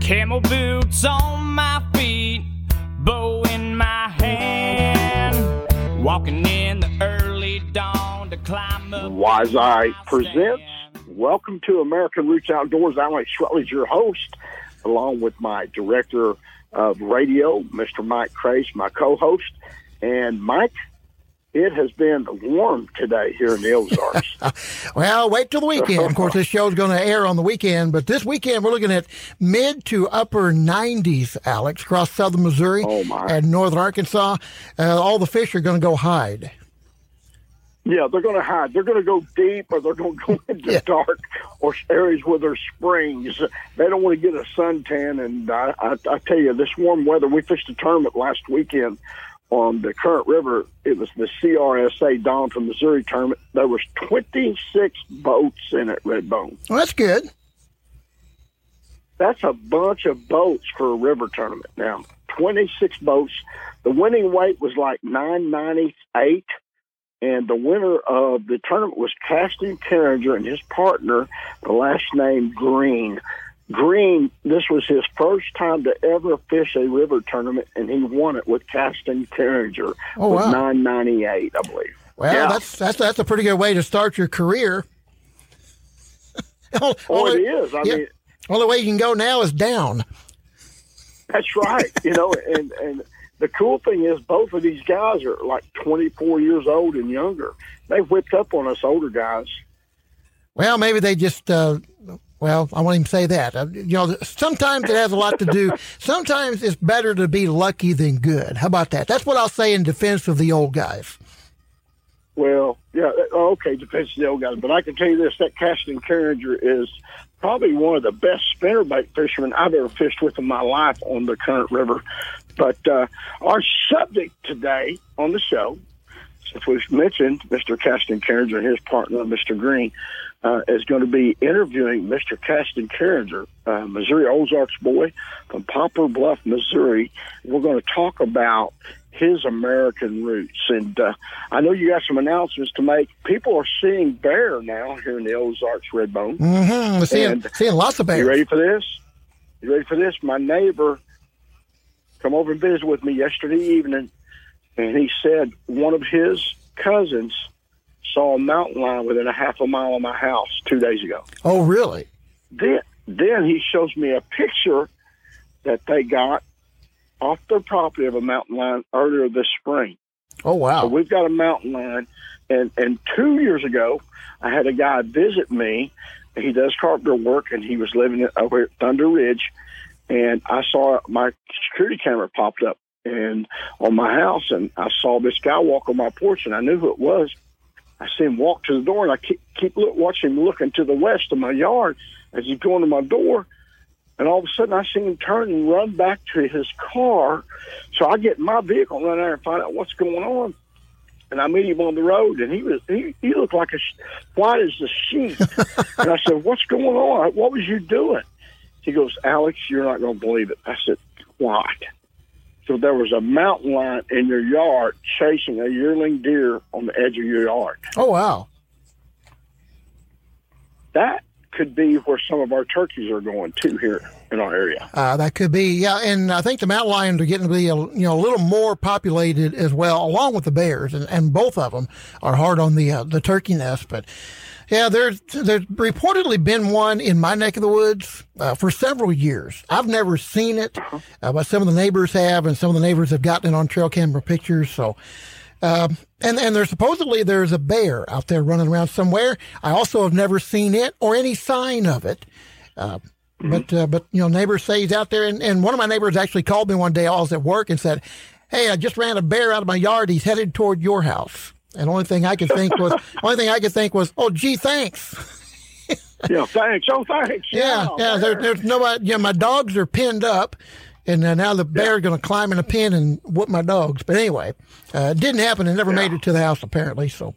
Camel boots on my feet, bow in my hand. Walking in the early dawn to climb up. Wise Eye presents Welcome to American Roots Outdoors. I'm Mike Swelley's your host, along with my director of radio, Mr. Mike Crase, my co-host. And Mike, it has been warm today here in the Ozarks. well, wait till the weekend. Of course, this show's going to air on the weekend, but this weekend we're looking at mid to upper 90s, Alex, across southern Missouri Oh, and northern Arkansas. Uh, all the fish are going to go hide. Yeah, they're going to hide. They're going to go deep, or they're going to go into Yeah. dark or areas where there's springs. They don't want to get a suntan. And I, I, I tell you, this warm weather. We fished a tournament last weekend on the Current River. It was the CRSA Doniphan Missouri tournament. There was 26 boats in it, Redbone. Well, that's good. That's a bunch of boats for a river tournament. Now, 26 boats. The winning weight was like 998, and the winner of the tournament was Casten Carringer and his partner, the last name Green. Green, this was his first time to ever fish a river tournament, and he won it with Casten Carringer Oh, with wow. 998, I believe. Well, Yeah. that's that's that's a pretty good way to start your career. Oh, only, it is. I yeah. mean, only way you can go now is down. That's right. you know, and and the cool thing is both of these guys are like 24 years old and younger. They whipped up on us older guys. Well, maybe they just. Uh, well, I won't even say that. Uh, you know, sometimes it has a lot to do. Sometimes it's better to be lucky than good. How about that? That's what I'll say in defense of the old guys. Well, yeah, uh, okay, defense on the old guys. But I can tell you this: that Casten Carringer is probably one of the best spinnerbait fishermen I've ever fished with in my life on the Current River. But uh, our subject today on the show, since we've mentioned Mr. Casten Carringer and his partner, Mr. Green, uh, is going to be interviewing Mr. Casten Carringer, uh, Missouri Ozarks boy from Poplar Bluff, Missouri. We're going to talk about his American roots. And uh, I know you got some announcements to make. People are seeing bear now here in the Ozarks, Redbone. Mm-hmm. We're seeing, And- seeing lots of bears. You ready for this? You ready for this? My neighbor come over and visit with me yesterday evening, and he said one of his cousins saw a mountain lion within a half a mile of my house two days ago. Oh, really? Then, then he shows me a picture that they got off their property of a mountain lion earlier this spring. Oh, So wow. we've got a mountain lion, and and two years ago, I had a guy visit me. He does carpenter work, and he was living over at Thunder Ridge, and I saw my security camera popped up and on my house, and I saw this guy walk on my porch, and I knew who it was. I see him walk to the door, and I keep keep look, watching him looking to the west of my yard as he's going to my door. And all of a sudden, I see him turn and run back to his car. So I get in my vehicle, and run there and find out what's going on. And I meet him on the road, and he was he, he looked like a white as a sheet. and I said, "What's going on? What was you doing?" He goes, "Alex, you're not going to believe it." I said, "What?" So there was a mountain lion in your yard chasing a yearling deer on the edge of your yard. Oh, wow. That could be where some of our turkeys are going to here in our area. Uh, that could be, yeah. And I think the mountain lions are getting to be, a, you know, a little more populated as well, along with the bears, and, and both of them are hard on the uh, the turkey nest. But yeah, there's there's reportedly been one in my neck of the woods uh, for several years. I've never seen it, uh, but some of the neighbors have, and some of the neighbors have gotten it on trail camera pictures. So. Um, and and there's supposedly there's a bear out there running around somewhere. I also have never seen it or any sign of it. Uh, but uh, but you know, neighbors say he's out there, and, and one of my neighbors actually called me one day. I was at work and said, "Hey, I just ran a bear out of my yard. He's headed toward your house." And only thing I could think was, only thing I could think was, "Oh, gee, thanks." yeah, thanks. Oh, thanks. Yeah, yeah. There, there's nobody. Yeah, my dogs are pinned up, and uh, now the bear's going to climb in a pen and whoop my dogs. But anyway, uh, it didn't happen. It never made it to the house apparently. So,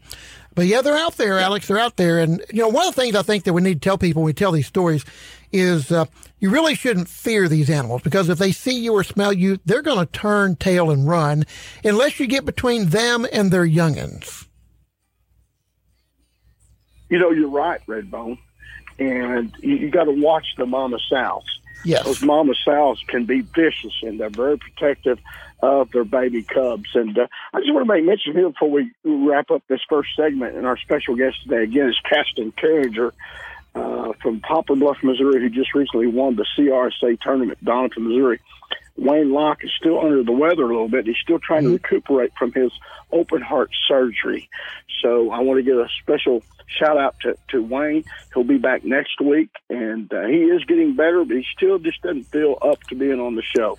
but yeah, they're out there, Alex. They're out there, and you know, one of the things I think that we need to tell people when we tell these stories is uh, you really shouldn't fear these animals because if they see you or smell you, they're going to turn tail and run unless you get between them and their youngins. You know, you're right, Redbone. And you, you got to watch the mama sows. Yes. Those mama sows can be vicious and they're very protective of their baby cubs. And uh, I just want to make mention here before we wrap up this first segment. And our special guest today, again, is Casten Carringer uh, from Poplar Bluff, Missouri, who just recently won the CRSA tournament, Doniphan, Missouri. Wayne Lach is still under the weather a little bit. He's still trying to recuperate from his open heart surgery. So I want to give a special shout out to, to Wayne. He'll be back next week, and uh, he is getting better, but he still just doesn't feel up to being on the show.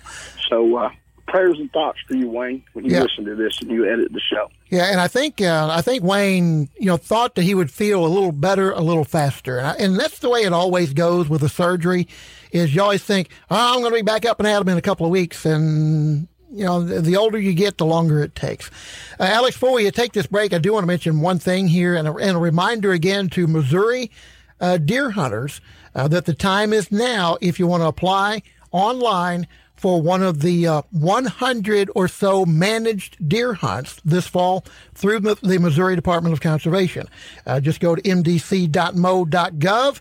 So uh, prayers and thoughts for you, Wayne, when you Yeah. listen to this and you edit the show. Yeah, and I think uh, I think Wayne, you know, thought that he would feel a little better, a little faster, and, I, and that's the way it always goes with a surgery. Is you always think, oh, I'm going to be back up and at him in a couple of weeks, and you know, the, the older you get, the longer it takes. Uh, Alex, before we take this break, I do want to mention one thing here, and a, and a reminder again to Missouri uh, deer hunters uh, that the time is now if you want to apply online for one of the uh, 100 or so managed deer hunts this fall through the the Missouri Department of Conservation. Uh, just go to mdc.mo.gov.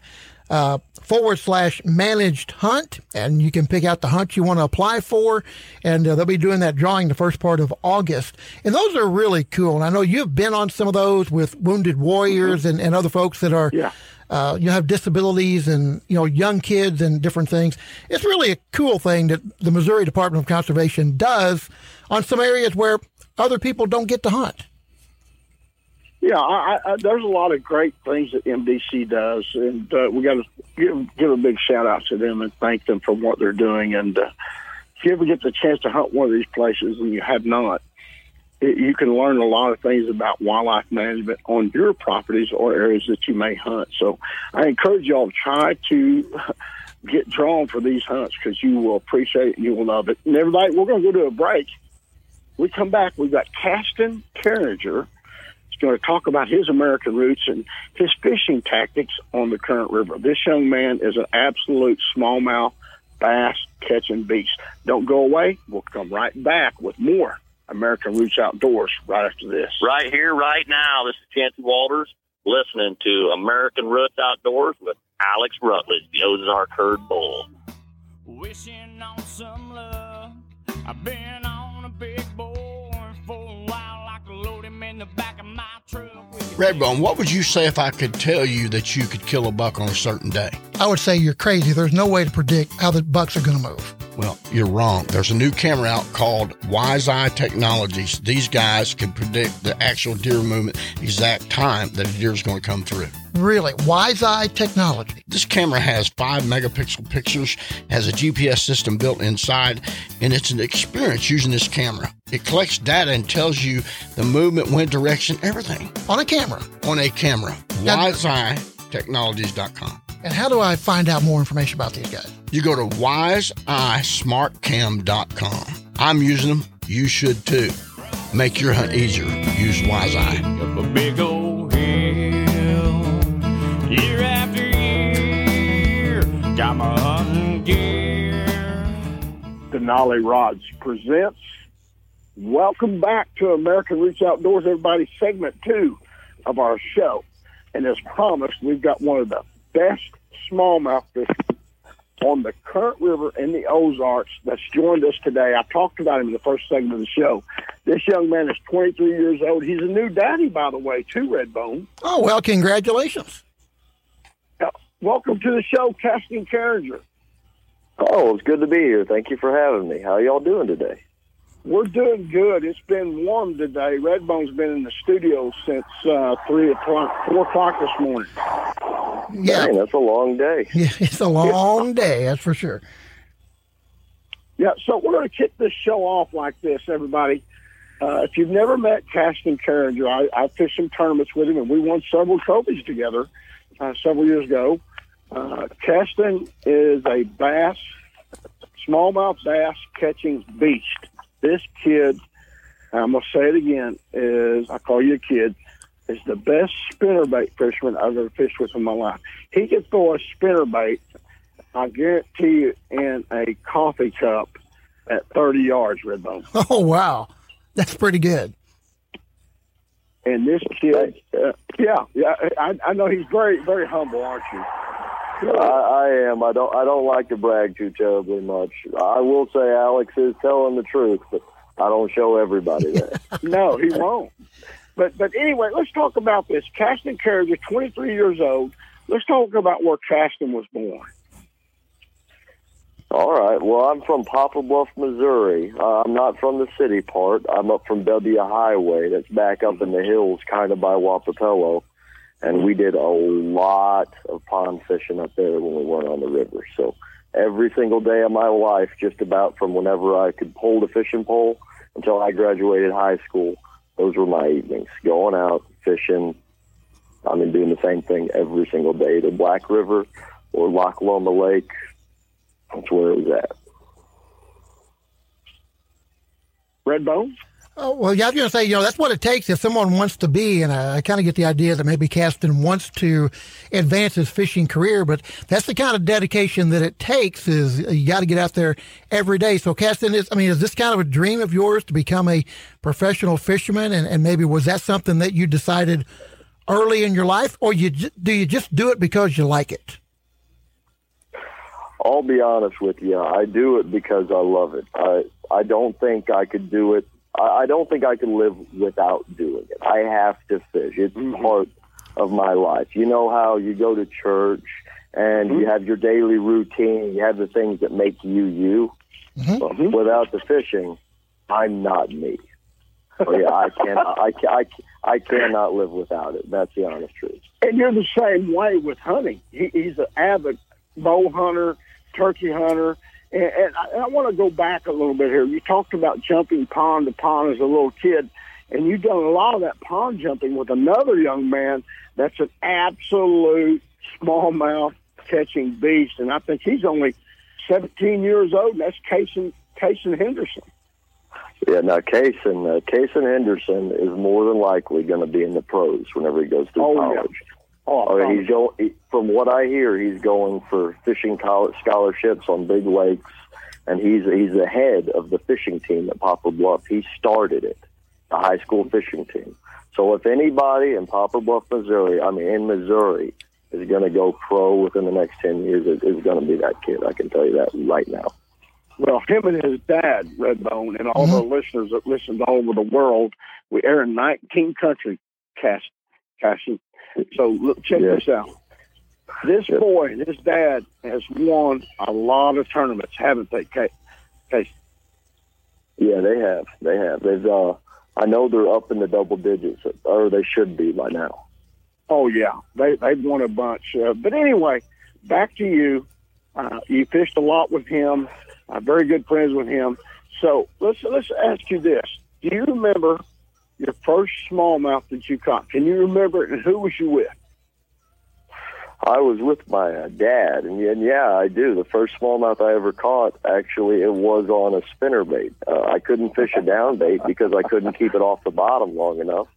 Uh, forward slash managed hunt, and you can pick out the hunt you want to apply for. And uh, they'll be doing that drawing the first part of August. And those are really cool. And I know you've been on some of those with Wounded Warriors and, and other folks that are Yeah. Uh, you have disabilities and you know young kids and different things. It's really a cool thing that the Missouri Department of Conservation does on some areas where other people don't get to hunt. Yeah, I, I, there's a lot of great things that MDC does, and uh, we got to give give a big shout out to them and thank them for what they're doing. And uh, if you ever get the chance to hunt one of these places and you have not, it, you can learn a lot of things about wildlife management on your properties or areas that you may hunt. So I encourage y'all to try to get drawn for these hunts because you will appreciate it and you will love it. And everybody, we're going to go to a break. We come back. We've got Casten Carringer going to talk about his American roots and his fishing tactics on the current river. This young man is an absolute smallmouth bass catching beast. Don't go away. We'll come right back with more American Roots Outdoors right after this. right here, right now. This is Chancey Walters listening to American Roots Outdoors with Alex Rutledge, the Ozark Herd Bull. Wishing on some love. I've been on a big boy for a while. I could load him in the back of my truck. with Redbone, what would you say if I could tell you that you could kill a buck on a certain day? I would say you're crazy. There's no way to predict how the bucks are going to move. Well, you're wrong. There's a new camera out called Wise Eye Technologies. These guys can predict the actual deer movement, exact time that a deer is going to come through. Really, Wise Eye technology. This camera has five megapixel pictures, has a GPS system built inside, and it's an experience using this camera. It collects data and tells you the movement, wind direction, everything on a camera. on a camera. Now- WiseEyeTechnologies.com. And how do I find out more information about these guys? You go to wiseeyesmartcam.com. I'm using them. You should too. Make your hunt easier. Use Wise Eye. up a big old hill. Year after year, got my hunting gear. Denali Rods presents Welcome back to American Roots Outdoors, everybody, segment two of our show. And as promised, we've got one of the best smallmouth fishing on the current river in the Ozarks that's joined us today. I talked about him in the first segment of the show. This young man is 23 years old. He's a new daddy, by the way, too, Redbone. Oh, well, congratulations. Uh, Welcome to the show, Casten Carringer. Oh, it's good to be here. Thank you for having me. How y'all doing today? We're doing good. It's been warm today. Redbone's been in the studio since uh, three o'clock, four o'clock this morning. Yeah, Dang, that's a long day. yeah it's a long day, that's for sure. Yeah, so we're going to kick this show off like this, everybody. Uh, if you've never met Casten Carringer, I, I fished some tournaments with him, and we won several trophies together uh, several years ago. Uh, Casten is a bass, smallmouth bass catching beast. This kid, I'm going to say it again, is, I call you a kid, is the best spinnerbait fisherman I've ever fished with in my life. He can throw a spinnerbait I guarantee you, in a coffee cup at 30 yards, Redbone. Oh wow, that's pretty good. And this kid, uh, yeah, yeah, I, I know he's very, very humble, aren't you? I, I am. I don't. I don't like to brag too terribly much. I will say Alex is telling the truth, but I don't show everybody that. no, he won't. But but anyway, let's talk about this. Casten Carringer is 23 years old. Let's talk about where Casten was born. All right. Well, I'm from Poplar Bluff, Missouri. Uh, I'm not from the city part. I'm up from W Highway. That's back up in the hills, kind of by Wappapello. And we did a lot of pond fishing up there when we went on the river. So every single day of my life, just about from whenever I could pull the fishing pole until I graduated high school, those were my evenings. Going out, fishing. I mean, doing the same thing every single day. The Black River or Loch Loma Lake, that's where it was at. Red Redbone? Oh, well, yeah, I was going to say, you know, that's what it takes if someone wants to be, and I, I kind of get the idea that maybe Casten wants to advance his fishing career, but that's the kind of dedication that it takes is uh, you got to get out there every day. So Casten is, I mean, is this kind of a dream of yours to become a professional fisherman? And, and maybe was that something that you decided early in your life or you, do you just do it because you like it? I'll be honest with you. I do it because I love it. I I don't think I could do it. I, I don't think I could live without doing it. I have to fish. It's Mm-hmm. part of my life. You know how you go to church and Mm-hmm. you have your daily routine. You have the things that make you you. Mm-hmm. without the fishing, I'm not me. Oh, yeah, I can't. I, can, I, I cannot live without it. That's the honest truth. And you're the same way with hunting. He, he's an avid bow hunter, turkey hunter. And, and I, I want to go back a little bit here. You talked about jumping pond to pond as a little kid, and you've done a lot of that pond jumping with another young man that's an absolute smallmouth catching beast. And I think he's only 17 years old, and that's Cason, Cason Henderson. Yeah, now Kaysen, uh, Kaysen Henderson is more than likely going to be in the pros whenever he goes through Oh, college. Oh, Oh, yeah, he's um, go, he, from what I hear, he's going for fishing college scholarships on big lakes, and he's he's the head of the fishing team at Poplar Bluff. He started it, the high school fishing team. So if anybody in Poplar Bluff, Missouri, I mean in Missouri, is going to go pro within the next ten years, it is going to be that kid. I can tell you that right now. Well, him and his dad, Redbone, and all the mm-hmm. listeners that listen all over the world, we air in 19 country Cass, Cassie. So look, check Yeah. this out. This Yeah. boy, this dad, has won a lot of tournaments, haven't they, Ca- Casey? Yeah, they have. They have. They've. Uh, I know they're up in the double digits, or they should be by now. Oh yeah, they they've won a bunch. Uh, but anyway, back to you. Uh, you fished a lot with him. Uh, very good friends with him. So let's let's ask you this: Do you remember your first smallmouth that you caught? Can you remember it? And who was you with? I was with my uh, dad, and, and yeah, I do. The first smallmouth I ever caught, actually, it was on a spinnerbait. Uh, I couldn't fish a down bait because I couldn't keep it off the bottom long enough.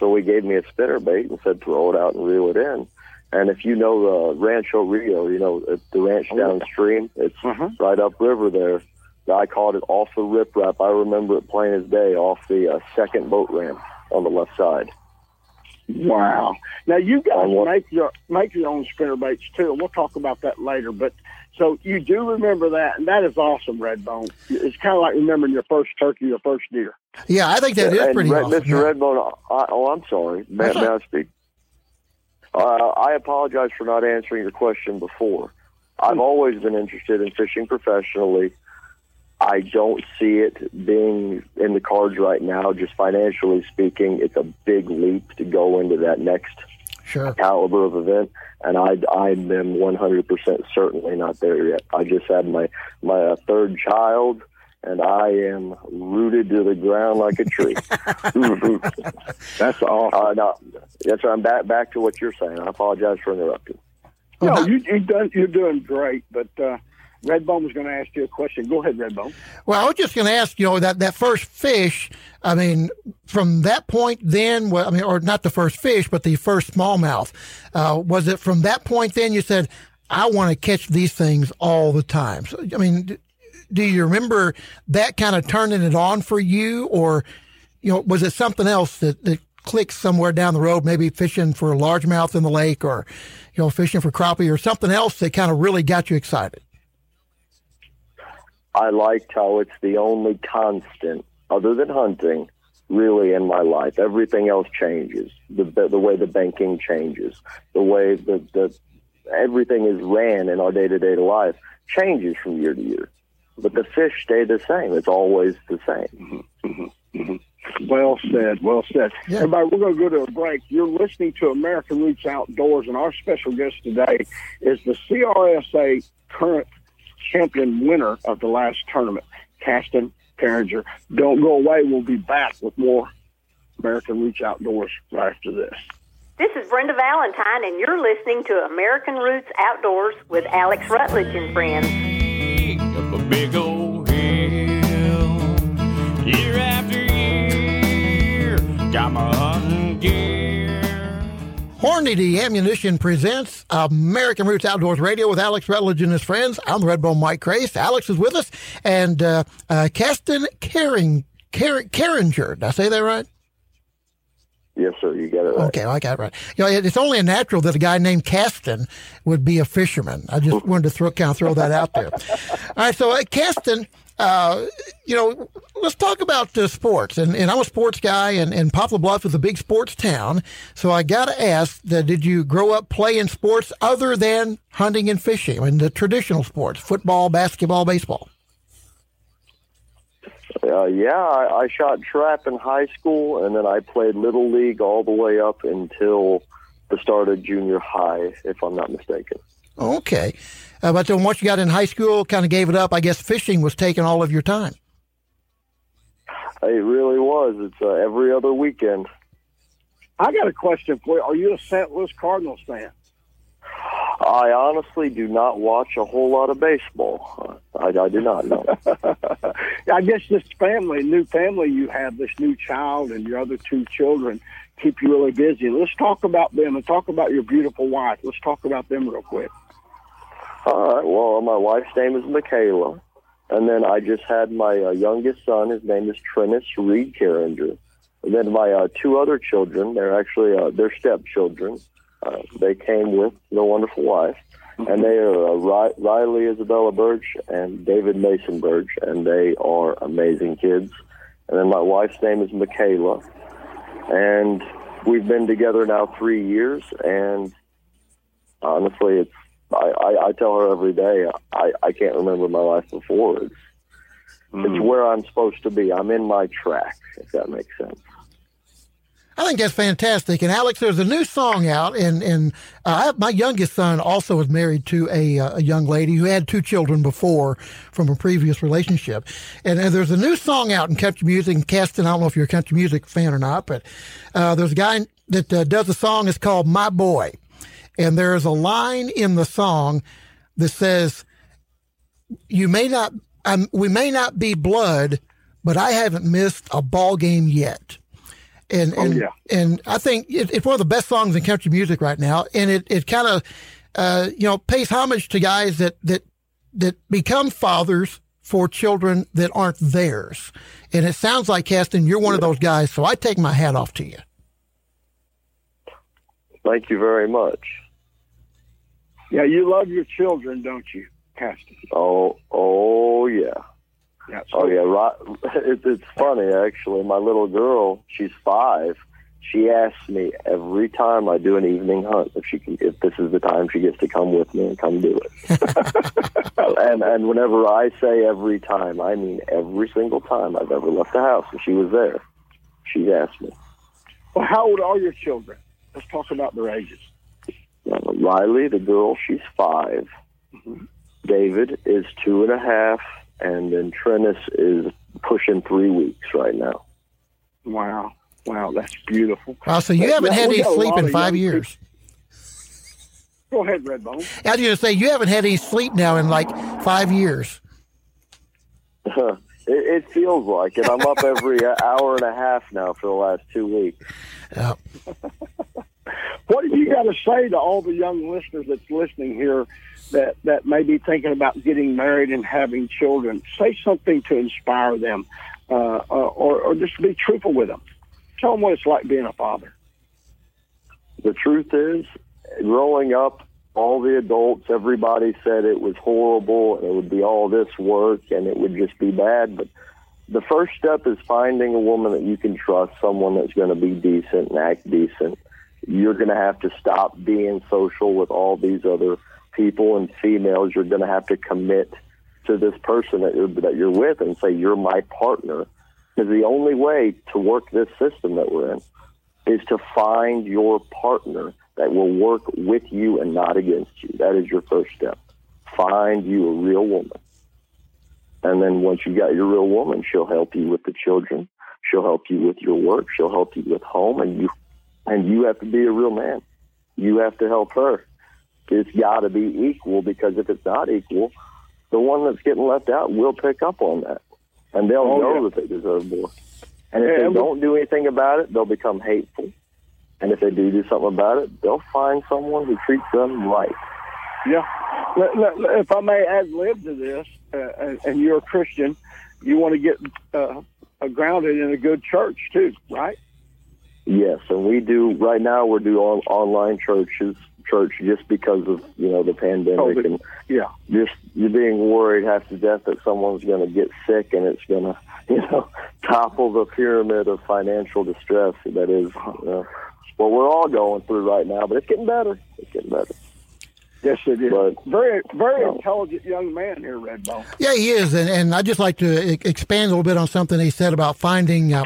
So he gave me a spinnerbait and said throw it out and reel it in. And if you know the Rancho Rio, you know uh, the ranch downstream, it's Uh-huh. right upriver there. I caught it off the riprap. I remember it plain as day off the uh, second boat ramp on the left side. Wow! Now you guys On what? make your make your own spinner baits too. We'll talk about that later. But so you do remember that, and that is awesome, Redbone. It's kind of like remembering your first turkey, your first deer. Yeah, I think that is and pretty Red, awesome. Mr. yeah. Redbone, I, oh, I'm sorry. May, That's may I speak? Uh, I apologize for not answering your question before. I've always been interested in fishing professionally. I don't see it being in the cards right now, just financially speaking. It's a big leap to go into that next Sure. caliber of event, and I I am 100% certainly not there yet. I just had my my uh, third child, and I am rooted to the ground like a tree. That's all. uh, no, that's right. I'm back back to what you're saying. I apologize for interrupting. No, you you done you're doing great, but uh, Redbone was going to ask you a question. Go ahead, Redbone. Well, I was just going to ask, you know, that, that first fish, I mean, from that point then, I mean, or not the first fish, but the first smallmouth, uh, was it from that point then you said, I want to catch these things all the time. So, I mean, do you remember that kind of turning it on for you, or you know, was it something else that, that clicked somewhere down the road, maybe fishing for largemouth in the lake, or you know, fishing for crappie, or something else that kind of really got you excited? I liked how it's the only constant, other than hunting, really in my life. Everything else changes. The the way the banking changes, the way that the everything is ran in our day to day life changes from year to year. But the fish stay the same. It's always the same. Mm-hmm. Mm-hmm. Well said. Well said. Yeah. Everybody, we're going to go to a break. You're listening to American Roots Outdoors, and our special guest today is the CRSA current champion winner of the last tournament, Casten Carringer. Don't go away. We'll be back with more American Roots Outdoors right after this. This is Brenda Valentine, and you're listening to American Roots Outdoors with Alex Rutledge and friends. Up a big old hill, year after year, got my hunting gear. Hornady Ammunition presents American Roots Outdoors Radio with Alex Rutledge and his friends. I'm the Redbone Mike Crase. Alex is with us, and uh, uh, Casten Caring, Car- Carringer. Did I say that right? Yes, sir. You got it right. Okay, I got it right. You know, it's only a natural that a guy named Casten would be a fisherman. I just wanted to throw, kind of throw that out there. All right, so uh, Casten, uh, you know, let's talk about uh, sports. And, and I'm a sports guy, and, and Poplar Bluff is a big sports town. So I got to ask, that did you grow up playing sports other than hunting and fishing? Mean, the traditional sports, football, basketball, baseball? Uh, yeah, I, I shot trap in high school, and then I played little league all the way up until the start of junior high, if I'm not mistaken. Okay, uh, but then once you got in high school, kind of gave it up. I guess fishing was taking all of your time. It really was. It's uh, every other weekend. I got a question for you. Are you a St. Louis Cardinals fan? I honestly do not watch a whole lot of baseball. I, I do not know. I guess this family, new family you have, this new child and your other two children keep you really busy. Let's talk about them and talk about your beautiful wife. Let's talk about them real quick. All right. Well, my wife's name is Michaela. And then I just had my uh, youngest son. His name is Trennis Reed Carringer. And then my uh, two other children, they're actually uh, they're stepchildren. Uh, they came with the wonderful wife, and they are uh, Riley Isabella Birch and David Mason Birch, and they are amazing kids. And then my wife's name is Michaela, and we've been together now three years. And honestly, it's I, I, I tell her every day I, I can't remember my life before. It's mm. it's where I'm supposed to be. I'm in my track, if that makes sense. I think that's fantastic. And Alex, there's a new song out, and and uh, my youngest son also was married to a, uh, a young lady who had two children before from a previous relationship. And, and there's a new song out in country music. Casten, I don't know if you're a country music fan or not, but uh, there's a guy that uh, does a song. It's called "My Boy," and there's a line in the song that says, "You may not, um, we may not be blood, but I haven't missed a ball game yet." And oh, and yeah. and I think it, it's one of the best songs in country music right now. And it, it kind of uh, you know pays homage to guys that that that become fathers for children that aren't theirs. And it sounds like Casten, you're one of those guys. So I take my hat off to you. Thank you very much. Yeah, you love your children, don't you, Casten? Oh, oh yeah. Yeah, oh yeah, right. It, it's funny actually. My little girl, she's five. She asks me every time I do an evening hunt if she can, if this is the time she gets to come with me and come do it. and and whenever I say every time, I mean every single time I've ever left the house and she was there. She asked me. Well, how old are your children? Let's talk about their ages. Uh, Riley, the girl, she's 5 mm-hmm. David is two and a half, and then Trennis is pushing three weeks right now. Wow, wow, that's beautiful. Wow, so you haven't had any sleep in five years. People. Go ahead, Redbone. I was going to say you haven't had any sleep now in like five years. it, it, feels like it. I'm up every hour and a half now for the last two weeks. Yeah. What have you got to say to all the young listeners that's listening here that that may be thinking about getting married and having children? Say something to inspire them, uh, uh, or, or just be truthful with them. Tell them what it's like being a father. The truth is, growing up, all the adults, everybody said it was horrible and it would be all this work and it would just be bad. But the first step is finding a woman that you can trust, someone that's going to be decent and act decent. You're going to have to stop being social with all these other people and females. You're going to have to commit to this person that you're, that you're with and say, You're my partner. Because the only way to work this system that we're in is to find your partner that will work with you and not against you. That is your first step. Find you a real woman. And then once you got your real woman, she'll help you with the children. She'll help you with your work. She'll help you with home, and you and you have to be a real man. You have to help her. It's got to be equal because if it's not equal, the one that's getting left out will pick up on that, and they'll Oh, know yeah. that they deserve more. And if Yeah, they don't do anything about it, they'll become hateful. And if they do do something about it, they'll find someone who treats them right. Yeah. If I may add lib to this, uh, and, and you're a Christian, you want to get uh, uh, grounded in a good church too, right? Yes, and we do right now. We're doing on, online churches, church just because of you know the pandemic COVID. and Yeah. just you're being worried half to death that someone's going to get sick and it's going to you know topple the pyramid of financial distress that is uh, what we're all going through right now. But it's getting better. It's getting better. Yes, it is. But- very, very No. intelligent young man here, Redbone. Yeah, he is, and, and I'd just like to e- expand a little bit on something he said about finding uh,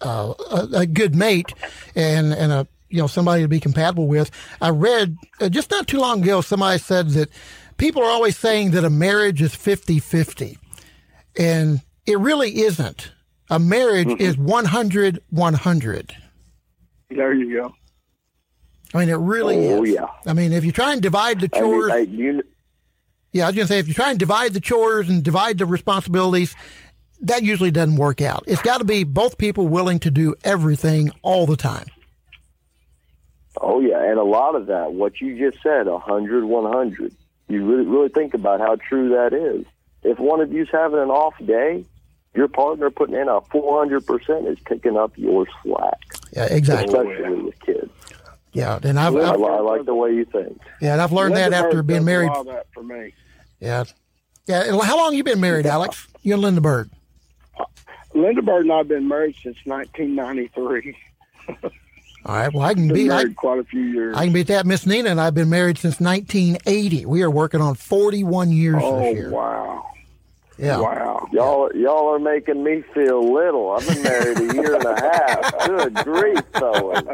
uh, a, a good mate and and a you know somebody to be compatible with. I read uh, just not too long ago somebody said that people are always saying that a marriage is 50-50. and it really isn't. A marriage is 100 100. There you go. I mean, it really Oh, is. yeah. I mean, if you try and divide the I mean, chores, I, you, yeah, I was going to say, if you try and divide the chores and divide the responsibilities, that usually doesn't work out. It's got to be both people willing to do everything all the time. Oh yeah, and a lot of that, what you just said, a hundred, one hundred. You really, really think about how true that is. If one of you's having an off day, your partner putting in a four hundred percent is picking up your slack, Yeah, exactly. especially with kids. Yeah, and I've, I, I've I like the way you think. yeah, and I've learned that after being married. That for me. Yeah, yeah. How long you been married, Alex? You and Linda Bird. Linda Bird and I have been married since 1993. All right. Well, I can Been be. I, married quite a few years. I can beat that. Miss Nina and I've been married since 1980. We are working on 41 years oh this year. wow! Yeah. Wow! Y'all, y'all are making me feel little. I've been married a year and a half. Good grief, fellas.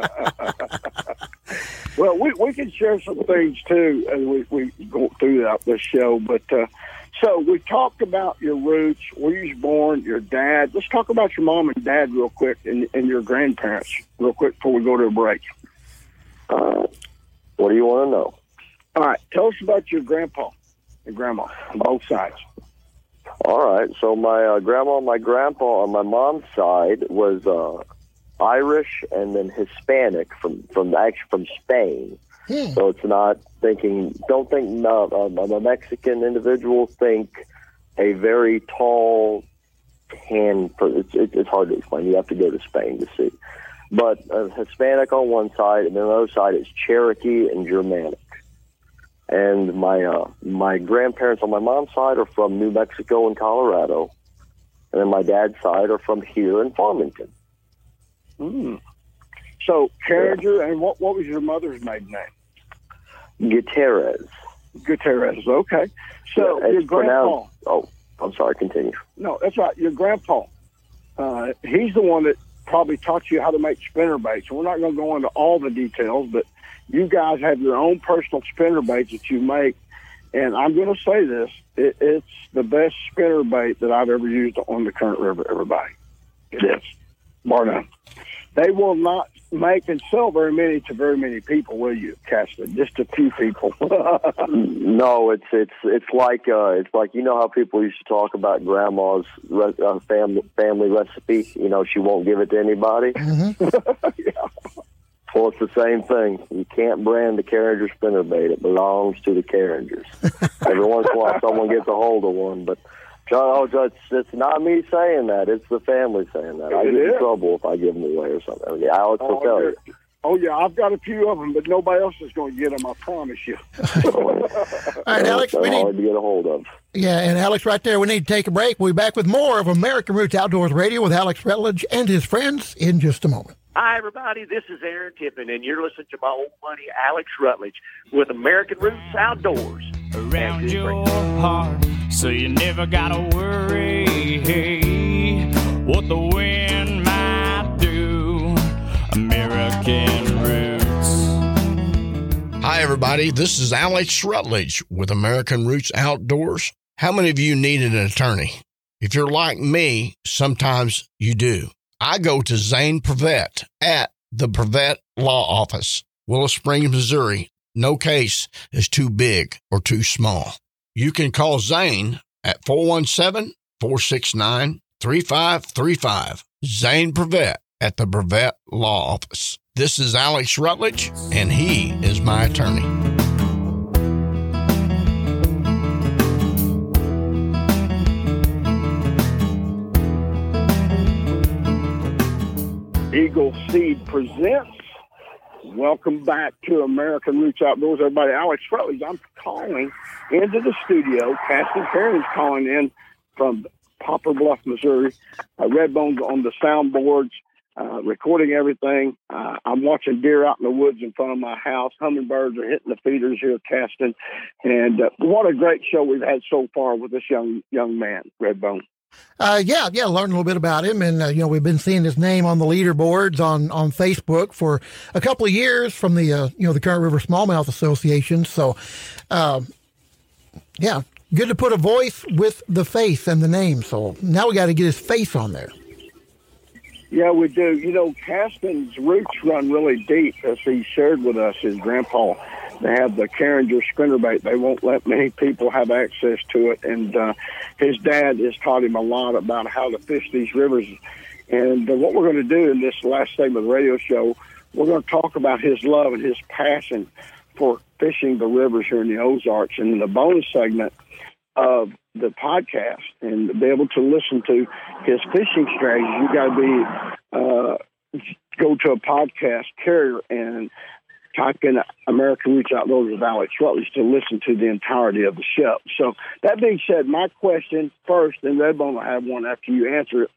Well, we we can share some things too as we we go through that this show. But uh, so we talked about your roots, where you was born, your dad. Let's talk about your mom and dad real quick, and, and your grandparents real quick before we go to a break. Uh, what do you want to know? All right, tell us about your grandpa and grandma on both sides. All right. So my uh, grandma, and my grandpa on my mom's side was uh, Irish and then Hispanic from from actually from Spain. Hmm. So it's not thinking. Don't think uh, um, a Mexican individual. Think a very tall, tan. It's, it's hard to explain. You have to go to Spain to see. But uh, Hispanic on one side, and then on the other side is Cherokee and Germanic. And my uh, my grandparents on my mom's side are from New Mexico and Colorado, and then my dad's side are from here in Farmington. Mm. So Carringer, and what what was your mother's maiden name? Gutierrez. Gutierrez. Okay. So Yeah, your grandpa. Oh, I'm sorry. Continue. No, that's right. Your grandpa. Uh, he's the one that probably taught you how to make spinner baits. We're not going to go into all the details, but you guys have your own personal spinner baits that you make. And I'm going to say this: it, it's the best spinner bait that I've ever used on the current river. Everybody, it is, bar none. They will not make and sell very many to very many people, will you, Casten? Just a few people. No, it's it's it's like uh, it's like you know how people used to talk about grandma's re- uh, family family recipe. You know, she won't give it to anybody. Well, it's the same thing. You can't brand the Carringer spinnerbait. It belongs to the Carringers. Every once in a while, someone gets a hold of one, but John, oh, it's, it's not me saying that. It's the family saying that. I It get in trouble if I give them away or something. I mean, Alex oh, will Oh, tell yeah. you. Oh yeah, I've got a few of them, but nobody else is going to get them. I promise you. All right, Alex, we need hard to get a hold of. Yeah, and Alex, right there, we need to take a break. We'll be back with more of American Roots Outdoors Radio with Alex Rutledge and his friends in just a moment. Hi, everybody. This is Aaron Tippin, and you're listening to my old buddy Alex Rutledge with American Roots Outdoors. around your heart, so you never gotta worry what the wind might do. American Roots. Hi, everybody. This is Alex Rutledge with American Roots Outdoors. How many of you need an attorney? If you're like me, sometimes you do. I go to Zane Prevet at the Prevet Law Office, Willow Springs, Missouri. No case is too big or too small. You can call Zane at 417 469 3535. Zane Prevet at the Prevet Law Office. This is Alex Rutledge, and he is my attorney. Eagle Seed presents. Welcome back to American Roots Outdoors, everybody. Alex Rutledge. I'm calling into the studio. Casten Perrin's calling in from Poplar Bluff, Missouri. Uh, Redbone's on the soundboards, uh, recording everything. Uh, I'm watching deer out in the woods in front of my house. Hummingbirds are hitting the feeders here, Casten, and uh, what a great show we've had so far with this young young man, Redbone. Uh, yeah, yeah, learned a little bit about him, and uh, you know we've been seeing his name on the leaderboards on on Facebook for a couple of years from the uh, you know the Current River Smallmouth Association. So, um, yeah, good to put a voice with the face and the name. So now we got to get his face on there. Yeah, we do. You know, Casten's roots run really deep, as he shared with us. His grandpa, they have the Carringer spinnerbait. They won't let many people have access to it, and uh, his dad has taught him a lot about how to fish these rivers. And uh, what we're going to do in this last segment of the radio show, we're going to talk about his love and his passion for fishing the rivers here in the Ozarks. And in the bonus segment of the podcast and be able to listen to his fishing strategies, you got to be uh, go to a podcast carrier and type in American Roots Outdoors with Alex Rutledge to listen to the entirety of the show. So that being said, my question first, and Redbone will have one after you answer it,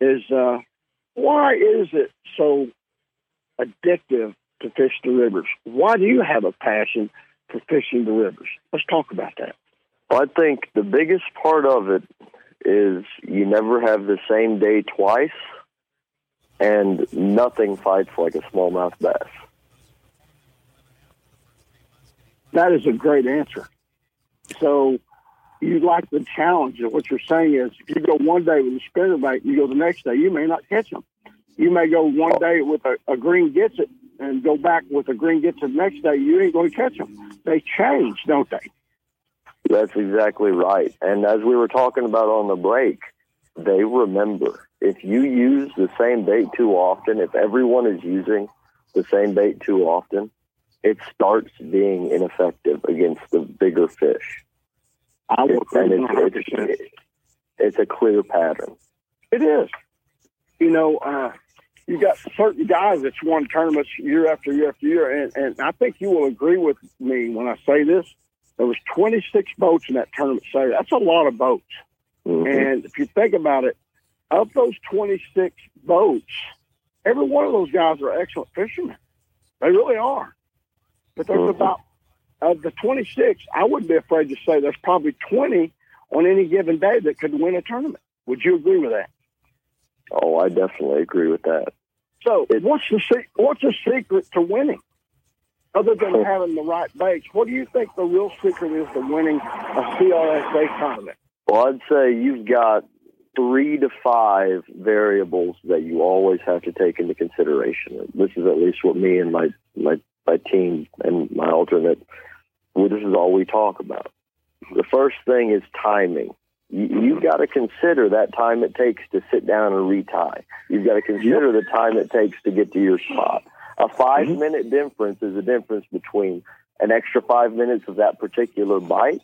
is uh, why is it so addictive to fish the rivers? Why do you have a passion for fishing the rivers? Let's talk about that. Well, I think the biggest part of it is you never have the same day twice, and nothing fights like a smallmouth bass. That is a great answer. So you like the challenge of what you're saying is if you go one day with a spinnerbait, you go the next day, you may not catch them. You may go one day with a, a green Gitzit and go back with a green Gitzit the next day, you ain't going to catch them. They change, don't they? That's exactly right. And as we were talking about on the break, they remember. If you use the same bait too often, if everyone is using the same bait too often, it starts being ineffective against the bigger fish. I would and it's, it's, it's a clear pattern. It is. You know, uh, you got certain guys that's won tournaments year after year after year, and, and I think you will agree with me when I say this. There was 26 boats in that tournament Saturday. That's a lot of boats. Mhm. And if you think about it, of those 26 boats, every one of those guys are excellent fishermen. They really are. But there's Mhm. about, of the 26, I wouldn't be afraid to say there's probably 20 on any given day that could win a tournament. Would you agree with that? Oh, I definitely agree with that. So, what's the se- what's the secret to winning, other than having the right baits? What do you think the real secret is to winning a CRSA tournament? Well, I'd say you've got three to five variables that you always have to take into consideration. This is at least what me and my my my team and my alternate. Well, this is all we talk about. The first thing is timing. You, you've got to consider that time it takes to sit down and retie. You've got to consider the time it takes to get to your spot. A 5 mm-hmm. minute difference is a difference between an extra five minutes of that particular bite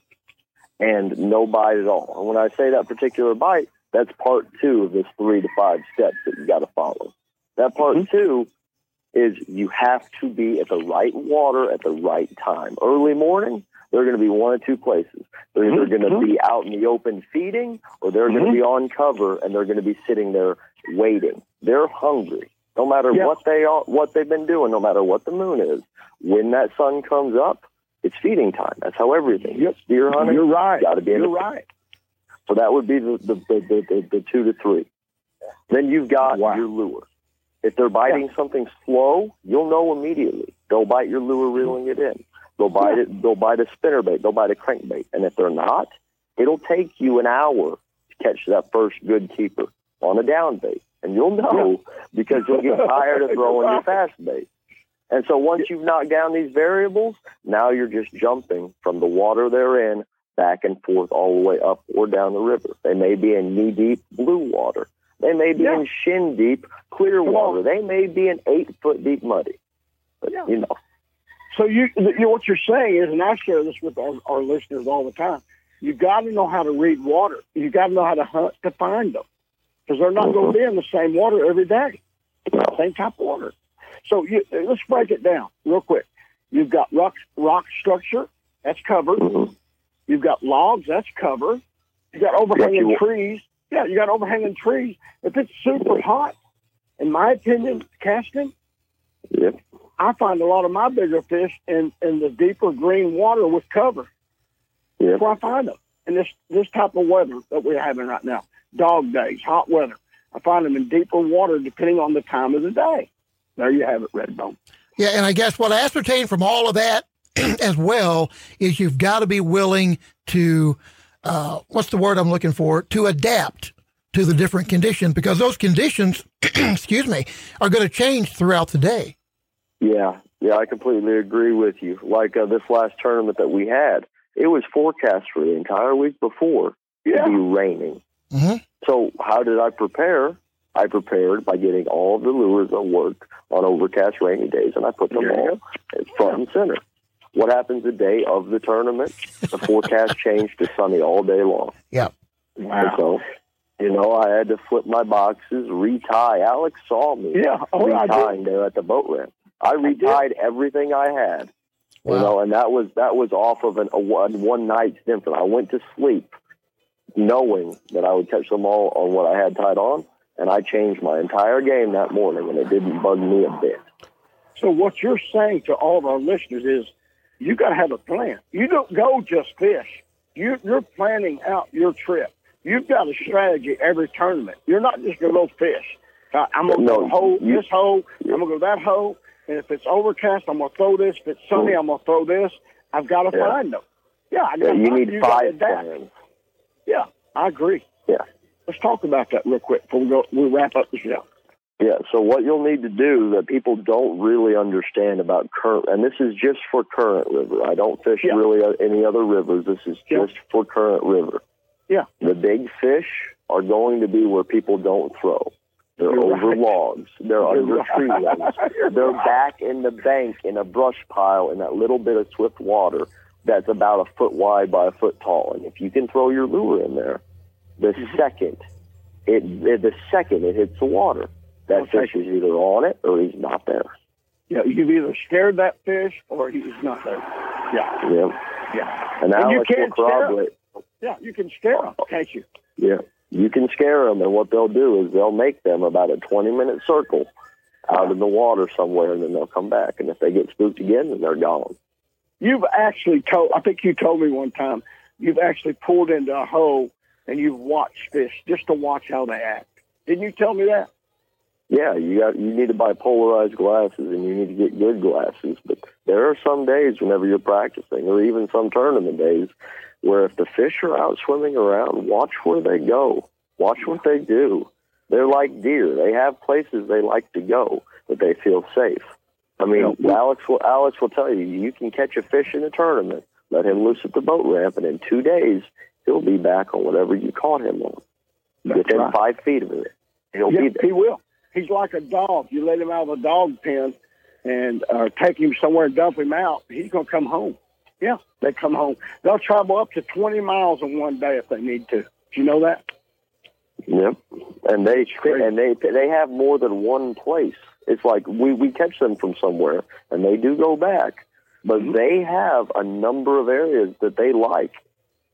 and no bite at all. And when I say that particular bite, that's part two of this three to five steps that you got to follow. That part mm-hmm. two is you have to be at the right water at the right time. Early morning, they're going to be one of two places. They're either mm-hmm. going to mm-hmm. be out in the open feeding or they're going to mm-hmm. be on cover and they're going to be sitting there waiting. They're hungry. No matter Yeah. what they are, what they've been doing, no matter what the moon is, when that sun comes up, it's feeding time. That's how everything. Yep. Deer hunting. You're right. Got to be You're right. so that would be the the, the, the, the, two to three. Then you've got Wow. your lure. If they're biting something slow, you'll know immediately. They'll bite your lure reeling it in. They'll bite it. They'll bite a spinnerbait. They'll bite a crankbait. And if they're not, it'll take you an hour to catch that first good keeper on a down bait, and you'll know because you'll get tired of throwing your fast bait. And so once you've knocked down these variables, now you're just jumping from the water they're in back and forth all the way up or down the river. They may be in knee deep blue water. They may be Yeah. in shin deep clear Come water. on. They may be in eight foot deep muddy. But Yeah. you know, So you, you what you're saying is, and I share this with our, our listeners all the time. You got to know how to read water. You got to know how to hunt to find them because they're not going to be in the same water every day, same type of water. So you, let's break it down real quick. You've got rock rock structure that's covered. Mhm. You've got logs that's covered. You got overhanging trees. Yeah, you got overhanging trees. If it's super hot, in my opinion, Casten, Yep. I find a lot of my bigger fish in, in the deeper green water with cover. Yep. That's where I find them. In this this type of weather that we're having right now, dog days, hot weather, I find them in deeper water depending on the time of the day. There you have it, Redbone. Yeah, and I guess what I ascertain from all of that as well is you've got to be willing to, uh, what's the word I'm looking for? To adapt to the different conditions because those conditions, excuse me, are going to change throughout the day. Yeah, yeah, I completely agree with you. Like uh, this last tournament that we had, it was forecast for the entire week before Yeah. to be raining. hmm So how did I prepare? I prepared by getting all the lures at work on overcast rainy days, and I put them all at front and center. What happens the day of the tournament? The forecast changed to sunny all day long. Yep. And so, you know, I had to flip my boxes, retie. Alex saw me Yeah. Oh, I retying there at the boat ramp. I retied everything I had. You know, and that was that was off of an, a one, one night stint. I went to sleep knowing that I would catch them all on what I had tied on, and I changed my entire game that morning, and it didn't bug me a bit. So what you're saying to all of our listeners is, you got to have a plan. You don't go just fish. You, you're planning out your trip. You've got a strategy every tournament. You're not just going to go fish. Uh, I'm going to No, go hole you- this hole. I'm going to go that hole. And if it's overcast, I'm going to throw this. If it's sunny, I'm going to throw this. I've got to Yeah. find them. Yeah, I Yeah, you need you five plans. Yeah, I agree. Yeah. Let's talk about that real quick before we go. We wrap up the show. Yeah, so what you'll need to do that people don't really understand about current, and this is just for current river. I don't fish Yeah. really any other rivers. This is just for current river. Yeah. The big fish are going to be where people don't throw. They're You're over right. logs. They're under tree limbs. They're back in the bank in a brush pile in that little bit of swift water that's about a foot wide by a foot tall. And if you can throw your lure in there, the Mm-hmm. second it, it the second it hits the water, that Okay. fish is either on it or he's not there. Yeah, you've either scared that fish or he's not there. Yeah, Yeah. yeah. And And you can't scare corroborate. Yeah, you can scare them, can't you? Yeah. You can scare them, and what they'll do is they'll make them about a 20 minute circle out in the water somewhere, and then they'll come back. And if they get spooked again, then they're gone. You've actually told, I think you told me one time, you've actually pulled into a hole and you've watched fish just to watch how they act. Didn't you tell me that? Yeah, you got you need to buy polarized glasses, and you need to get good glasses. But there are some days whenever you're practicing, or even some tournament days, where if the fish are out swimming around, watch where they go, watch what they do. They're like deer; they have places they like to go that they feel safe. I mean, Alex will Alex will tell you you can catch a fish in a tournament, let him loose at the boat ramp, and in two days he'll be back on whatever you caught him on, within right. five feet of it. He'll Yeah, be there. he will. He's like a dog. You let him out of a dog pen, and uh, take him somewhere and dump him out, he's going to come home. Yeah, they come home. They'll travel up to 20 miles in one day if they need to. Do you know that? Yep. And they and they they have more than one place. It's like we we catch them from somewhere, and they do go back, but mm-hmm. they have a number of areas that they like,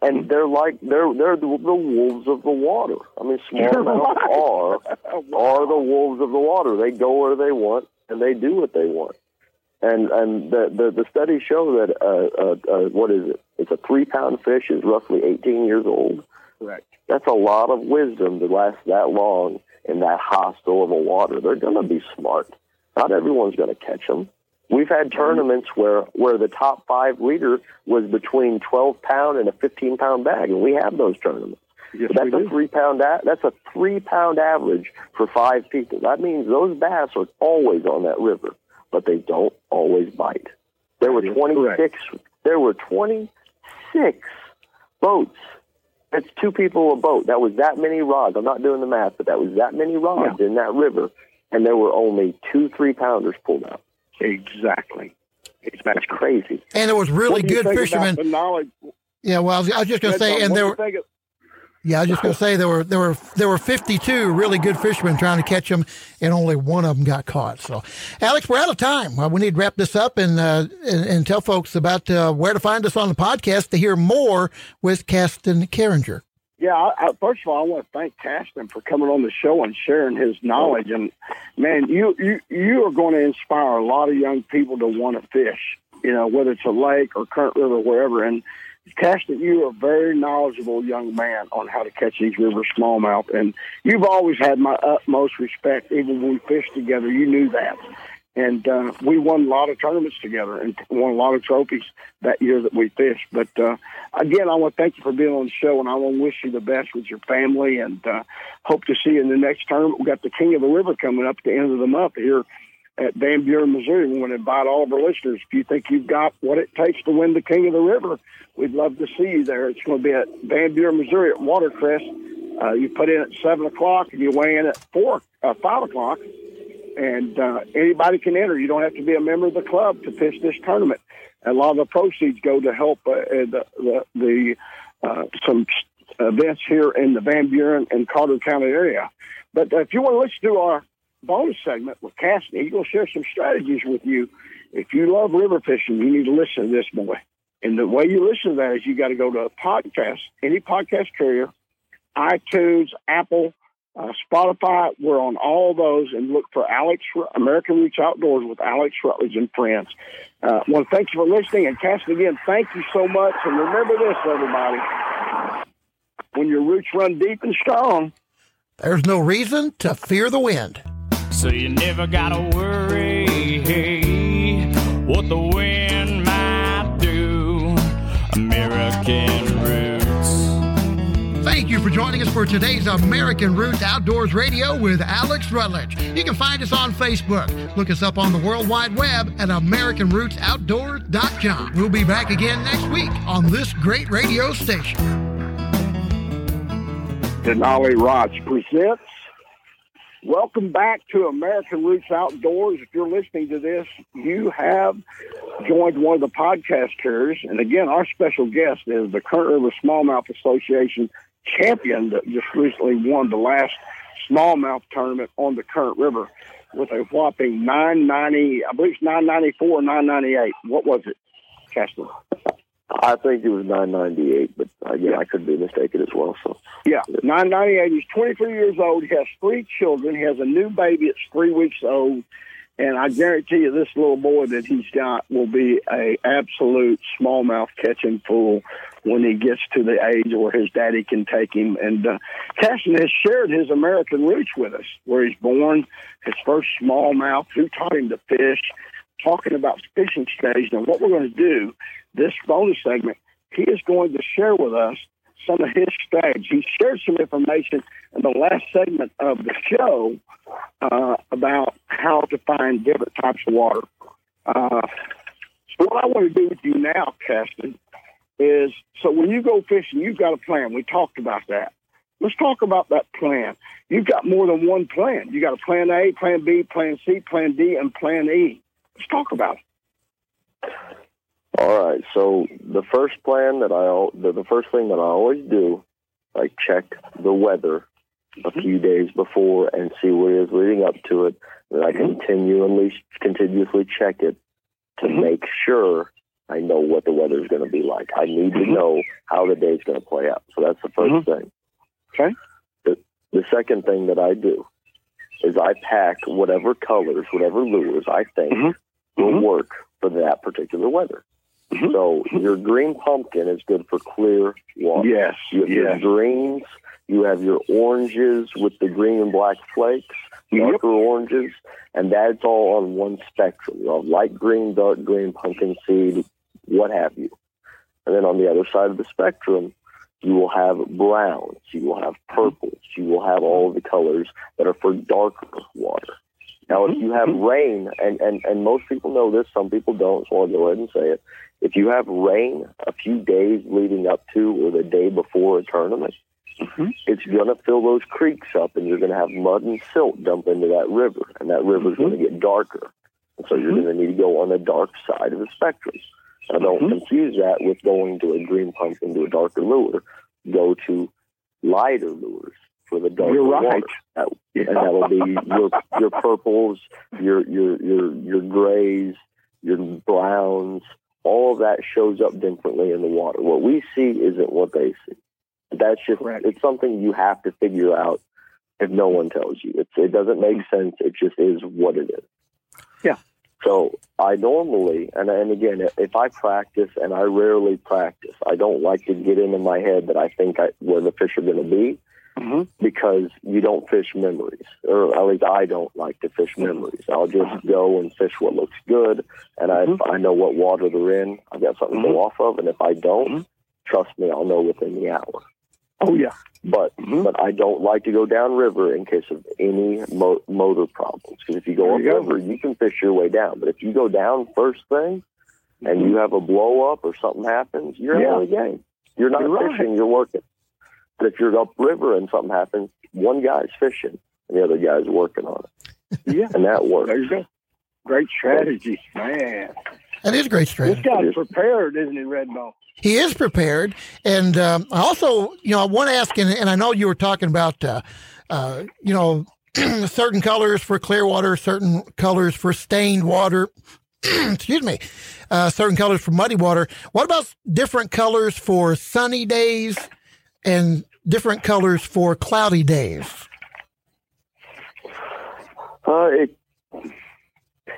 and mm-hmm. they're like they're they're the, the wolves of the water. I mean, smallmouth are are the wolves of the water. They go where they want and they do what they want. And and the the, the studies show that uh, uh, uh, what is it? It's a three pound fish is roughly 18 years old. Correct. That's a lot of wisdom to last that long in that hostile of a water. They're going to be smart. Not everyone's going to catch them. We've had tournaments where where the top five leader was between 12 pound and a 15 pound bag, and we have those tournaments. Yes, that's a three pound. A- that's a three pound average for five people. That means those bass are always on that river, but they don't always bite. There were 26. There were 26 boats that's two people a boat. That was that many rods. I'm not doing the math, but that was that many rods yeah. in that river, and there were only two three pounders pulled out. Exactly. That's crazy. And it was really good fishermen. Yeah, well, I was, I was just going to say, and there were. Yeah, I was just going to say there were there were there were 52 really good fishermen trying to catch them, and only one of them got caught. So, Alex, we're out of time. Well, we need to wrap this up and uh, and, and, tell folks about uh, where to find us on the podcast to hear more with Casten Carringer. Yeah, I, I, first of all, I want to thank Casten for coming on the show and sharing his knowledge. And man, you you you are going to inspire a lot of young people to want to fish. You know, whether it's a lake or current river, or wherever. And Casten, you are a very knowledgeable young man on how to catch these river smallmouth, and you've always had my utmost respect. Even when we fished together, you knew that. And uh, we won a lot of tournaments together and won a lot of trophies that year that we fished. But uh, again, I want to thank you for being on the show, and I want to wish you the best with your family, and uh, hope to see you in the next tournament. We got the King of the River coming up at the end of the month here at Van Buren, Missouri. We want to invite all of our listeners. If you think you've got what it takes to win the King of the River, we'd love to see you there. It's going to be at Van Buren, Missouri at Watercress. Uh, you put in at seven o'clock and you weigh in at four, uh, five o'clock, and uh, anybody can enter. You don't have to be a member of the club to fish this tournament. A lot of the proceeds go to help uh, the the, the uh, some events here in the Van Buren and Carter County area. But if you want to listen to our bonus segment with Cassidy. He's going to share some strategies with you. If you love river fishing, you need to listen to this boy. And the way you listen to that is you got to go to a podcast, any podcast carrier, iTunes, Apple, uh, Spotify. We're on all those and look for Alex American Roots Outdoors with Alex Rutledge and friends. Uh, well, thank you for listening. And Cassidy, again, thank you so much. And remember this, everybody. When your roots run deep and strong, there's no reason to fear the wind so you never gotta worry what the wind might do. American Roots. Thank you for joining us for today's American Roots Outdoors Radio with Alex Rutledge. You can find us on Facebook. Look us up on the World Wide Web at AmericanRootsOutdoors.com. We'll be back again next week on this great radio station. Denali Rods presents Welcome back to American Roots Outdoors. If you're listening to this, you have joined one of the podcast carriers. And again, our special guest is the Current River Smallmouth Association champion that just recently won the last smallmouth tournament on the Current River with a whopping 990, I believe it's 994, 998. What was it, Casten? I think it was 998, but uh, yeah, I could be mistaken as well. So yeah, 998. He's 23 years old. He has three children. He has a new baby It's three weeks old, and I guarantee you, this little boy that he's got will be a absolute smallmouth catching fool when he gets to the age where his daddy can take him. And uh, has shared his American roots with us, where he's born, his first smallmouth, who taught him to fish, talking about fishing stage. And what we're going to do this bonus segment, he is going to share with us some of his strategies. He shared some information in the last segment of the show uh, about how to find different types of water. Uh, so what I want to do with you now, Casten, is so when you go fishing, you've got a plan. We talked about that. Let's talk about that plan. You've got more than one plan. You got a plan A, plan B, plan C, plan D, and plan E. Let's talk about it. All right. So the first plan that I the, the first thing that I always do, I check the weather a mm-hmm. few days before and see what is leading up to it. And I mm-hmm. continually continuously check it to mm-hmm. make sure I know what the weather is going to be like. I need to know how the day is going to play out. So that's the 1st thing. Okay. The, the second thing that I do is I pack whatever colors, whatever lures I think will work for that particular weather. Mm-hmm. So your green pumpkin is good for clear water. Yes, You have your yes. greens, you have your oranges with the green and black flakes, darker oranges, and that's all on one spectrum. You have light green, dark green, pumpkin seed, what have you. And then on the other side of the spectrum, you will have browns, you will have purples, you will have all of the colors that are for darker water. Now, if mm-hmm. you have mm-hmm. rain, and, and, and most people know this, some people don't, so I'll go ahead and say it. If you have rain a few days leading up to or the day before a tournament, mm-hmm. it's going to fill those creeks up and you're going to have mud and silt dump into that river, and that river is going to get darker. And so you're going to need to go on the dark side of the spectrum. Now, don't confuse that with going to a green pumpkin to a darker lure. Go to lighter lures for the darker You're right. That, and that'll be your your purples, your your your your grays, your browns. All of that shows up differently in the water. What we see isn't what they see. That's just it's something you have to figure out if no one tells you. It's, it doesn't make sense. It just is what it is. Yeah. So I normally, and and again, if I practice, and I rarely practice, I don't like to get into my head that I think I, where the fish are going to be, Mm-hmm. because you don't fish memories, or at least I don't like to fish memories. I'll just uh-huh. go and fish what looks good, and I mm-hmm. I know what water they're in. I've got something to mm-hmm. go off of, and if I don't, trust me, I'll know within the hour. Oh yeah. But but I don't like to go downriver in case of any mo- motor problems. Because if you go There you go. upriver, you can fish your way down. But if you go down first thing, and you have a blow up or something happens, you're Yeah. out of the game. You're not You're right. fishing. You're working. But if you're upriver and something happens, one guy's fishing and the other guy's working on it, Yeah. and that works. There you go. Great strategy, man. That is a great strategy. This strategy. guy's prepared, isn't he, Red Redbone? He is prepared, and um, I also, you know, I want to ask, and, and I know you were talking about, uh, uh, you know, certain colors for clear water, certain colors for stained water. Excuse me, uh, certain colors for muddy water. What about different colors for sunny days and different colors for cloudy days? Uh, it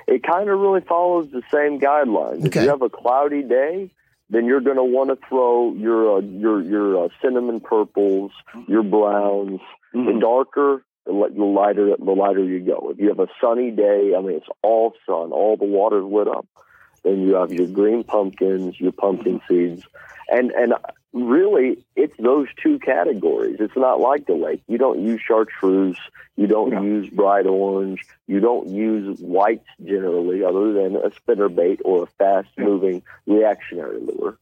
it kind of really follows the same guidelines. If you have a cloudy day, then you're going to want to throw your uh, your your uh, cinnamon purples, your browns. The darker, the, li- the lighter, the lighter you go. If you have a sunny day, I mean it's all sun, all the water's lit up. Then you have your green pumpkins, your pumpkin seeds, and and really it's those two categories. It's not like the lake. You don't use chartreuse, you don't use bright orange, you don't use whites generally, other than a spinner bait or a fast moving reactionary lure.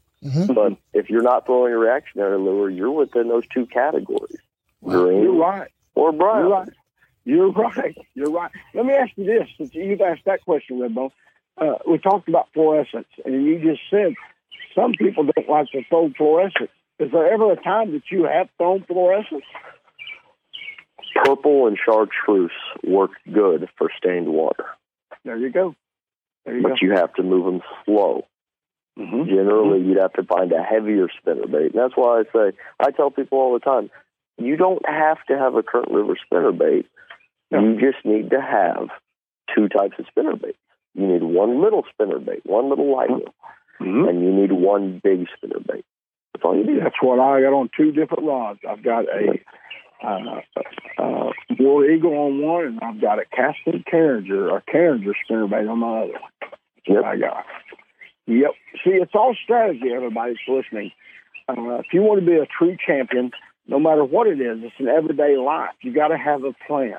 But if you're not throwing a reactionary lure, you're within those two categories. Green You're right. or brown. You're right. You're right. You're right. Let me ask you this: since you've asked that question, Redbone, uh, we talked about fluorescence, and you just said some people don't like to throw fluorescence. Is there ever a time that you have thrown fluorescence? Purple and chartreuse work good for stained water, There you go. There you go. but you have to move them slow. Mm-hmm. Generally, mm-hmm. you'd have to find a heavier spinner bait. And that's why I say, I tell people all the time, you don't have to have a current river spinner bait. You just need to have two types of spinner baits. You need one little spinner bait, one little light mm-hmm. One, and you need one big spinner bait. That's all you need. That's what I got on two different rods. I've got a uh, uh, War Eagle on one, and I've got a Casten Carringer or Carringer spinnerbait on my other one. Yep. I got. Yep. See, it's all strategy. Everybody's listening. Uh, if you want to be a true champion, no matter what it is, it's an everyday life. You got to have a plan.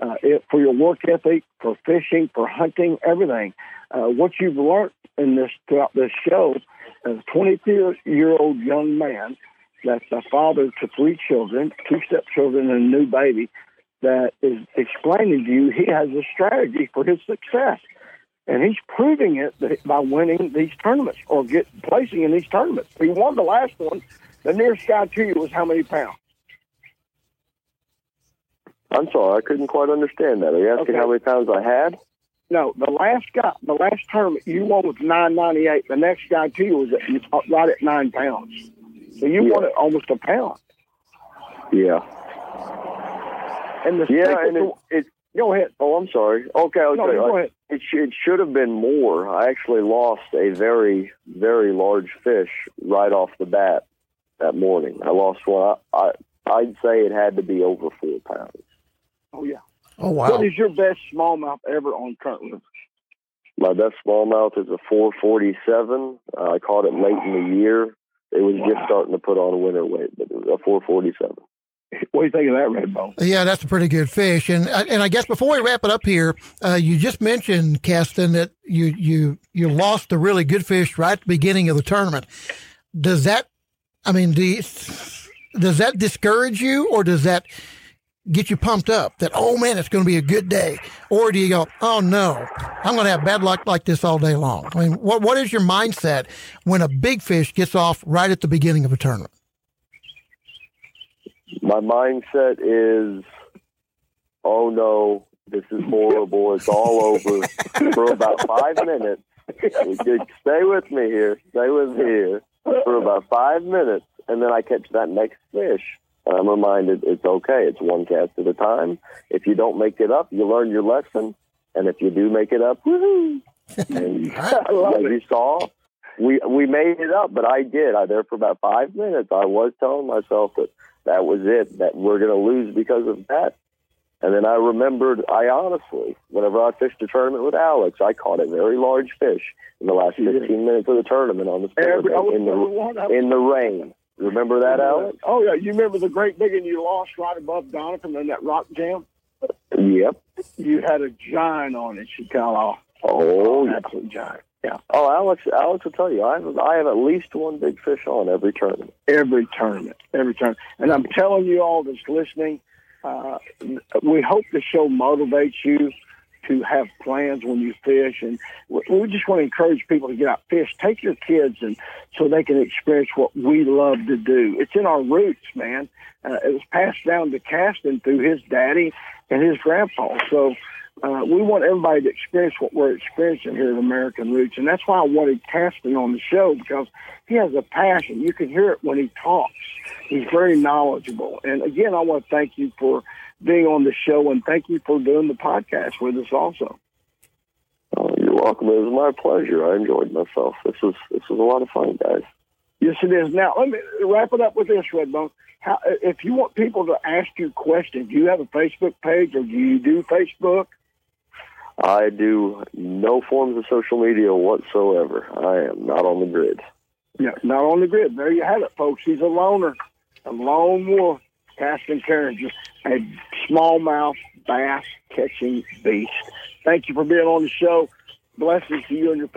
Uh, it, for your work ethic, for fishing, for hunting, everything. Uh, what you've learned in this throughout this show, as a 22 year old young man that's a father to three children, two stepchildren, and a new baby, that is explaining to you he has a strategy for his success. and he's proving it by winning these tournaments or get placing in these tournaments. He won the last one. The nearest guy to you was how many pounds? I'm sorry, I couldn't quite understand that. Are you asking Okay. how many pounds I had? No, the last guy, the last tournament you won was nine ninety eight. The next guy to you was at, right at nine pounds. So you Yeah. won it almost a pound. Yeah. And the Yeah, and it, it go ahead. Oh, I'm sorry. Okay, okay. No, go ahead. It, sh- it should have been more. I actually lost a very, very large fish right off the bat that morning. I lost one. I, I I'd say it had to be over four pounds. Oh yeah. Oh wow! What is your best smallmouth ever on current? My best smallmouth is a 447. Uh, I caught it late in the year. It was just starting to put on a winter weight, but it was a 447. What do you think of that, red Redbone? Yeah, that's a pretty good fish. And and I guess before we wrap it up here, uh, you just mentioned, Casten, that you you you lost a really good fish right at the beginning of the tournament. Does that, I mean, do you, does that discourage you, or does that get you pumped up that oh man, it's going to be a good day, or do you go, oh no, I'm going to have bad luck like this all day long? I mean, what what is your mindset when a big fish gets off right at the beginning of a tournament? My mindset is, oh no, this is horrible. It's all over for about five minutes. Stay with me here. Stay with me here for about five minutes, and then I catch that next fish. And I'm reminded it's okay. It's one cast at a time. If you don't make it up, you learn your lesson. And if you do make it up, woohoo! And as you saw, we we made it up. But I did. I there for about five minutes. I was telling myself that that was it. That we're going to lose because of that. And then I remembered. I honestly, whenever I fished a tournament with Alex, I caught a very large fish in the last 15 minutes of the tournament on the spinnerbait in the in the rain. Remember that, Alex? Oh yeah, you remember the great big one you lost right above Doniphan in that rock jam? Yep. You had a giant on it, She got off. Oh, yeah. absolute giant. Yeah. Oh, Alex, Alex will tell you, I have, I have at least one big fish on every tournament. Every tournament, every tournament. And I'm telling you all that's listening, uh, we hope the show motivates you to have plans when you fish, and we just want to encourage people to get out fish. Take your kids, and so they can experience what we love to do. It's in our roots, man. Uh, it was passed down to Casten through his daddy and his grandpa. So uh, we want everybody to experience what we're experiencing here at American Roots, and that's why I wanted Casten on the show because he has a passion. You can hear it when he talks. He's very knowledgeable. And again, I want to thank you for being on the show, and thank you for doing the podcast with us also. Oh, you're welcome. It was my pleasure. I enjoyed myself. This was this was a lot of fun, guys. Yes, it is. Now, let me wrap it up with this, Redbone. How, if you want people to ask you questions, do you have a Facebook page or do you do Facebook? I do no forms of social media whatsoever. I am not on the grid. Yeah, not on the grid. There you have it, folks. He's a loner, a lone wolf, Casten Carringer, a smallmouth bass catching beast. Thank you for being on the show. Blessings to you and your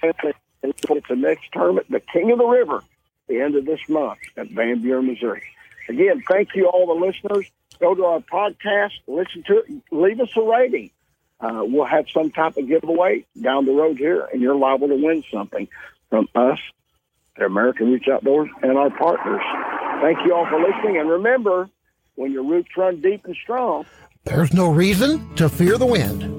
family. And it's the next tournament, the King of the River, the end of this month at Van Buren, Missouri. Again, thank you all the listeners. Go to our podcast, listen to it, leave us a rating. Uh, we'll have some type of giveaway down the road here, and you're liable to win something from us at American Roots Outdoors and our partners. Thank you all for listening, and remember, when your roots run deep and strong, There's no reason to fear the wind.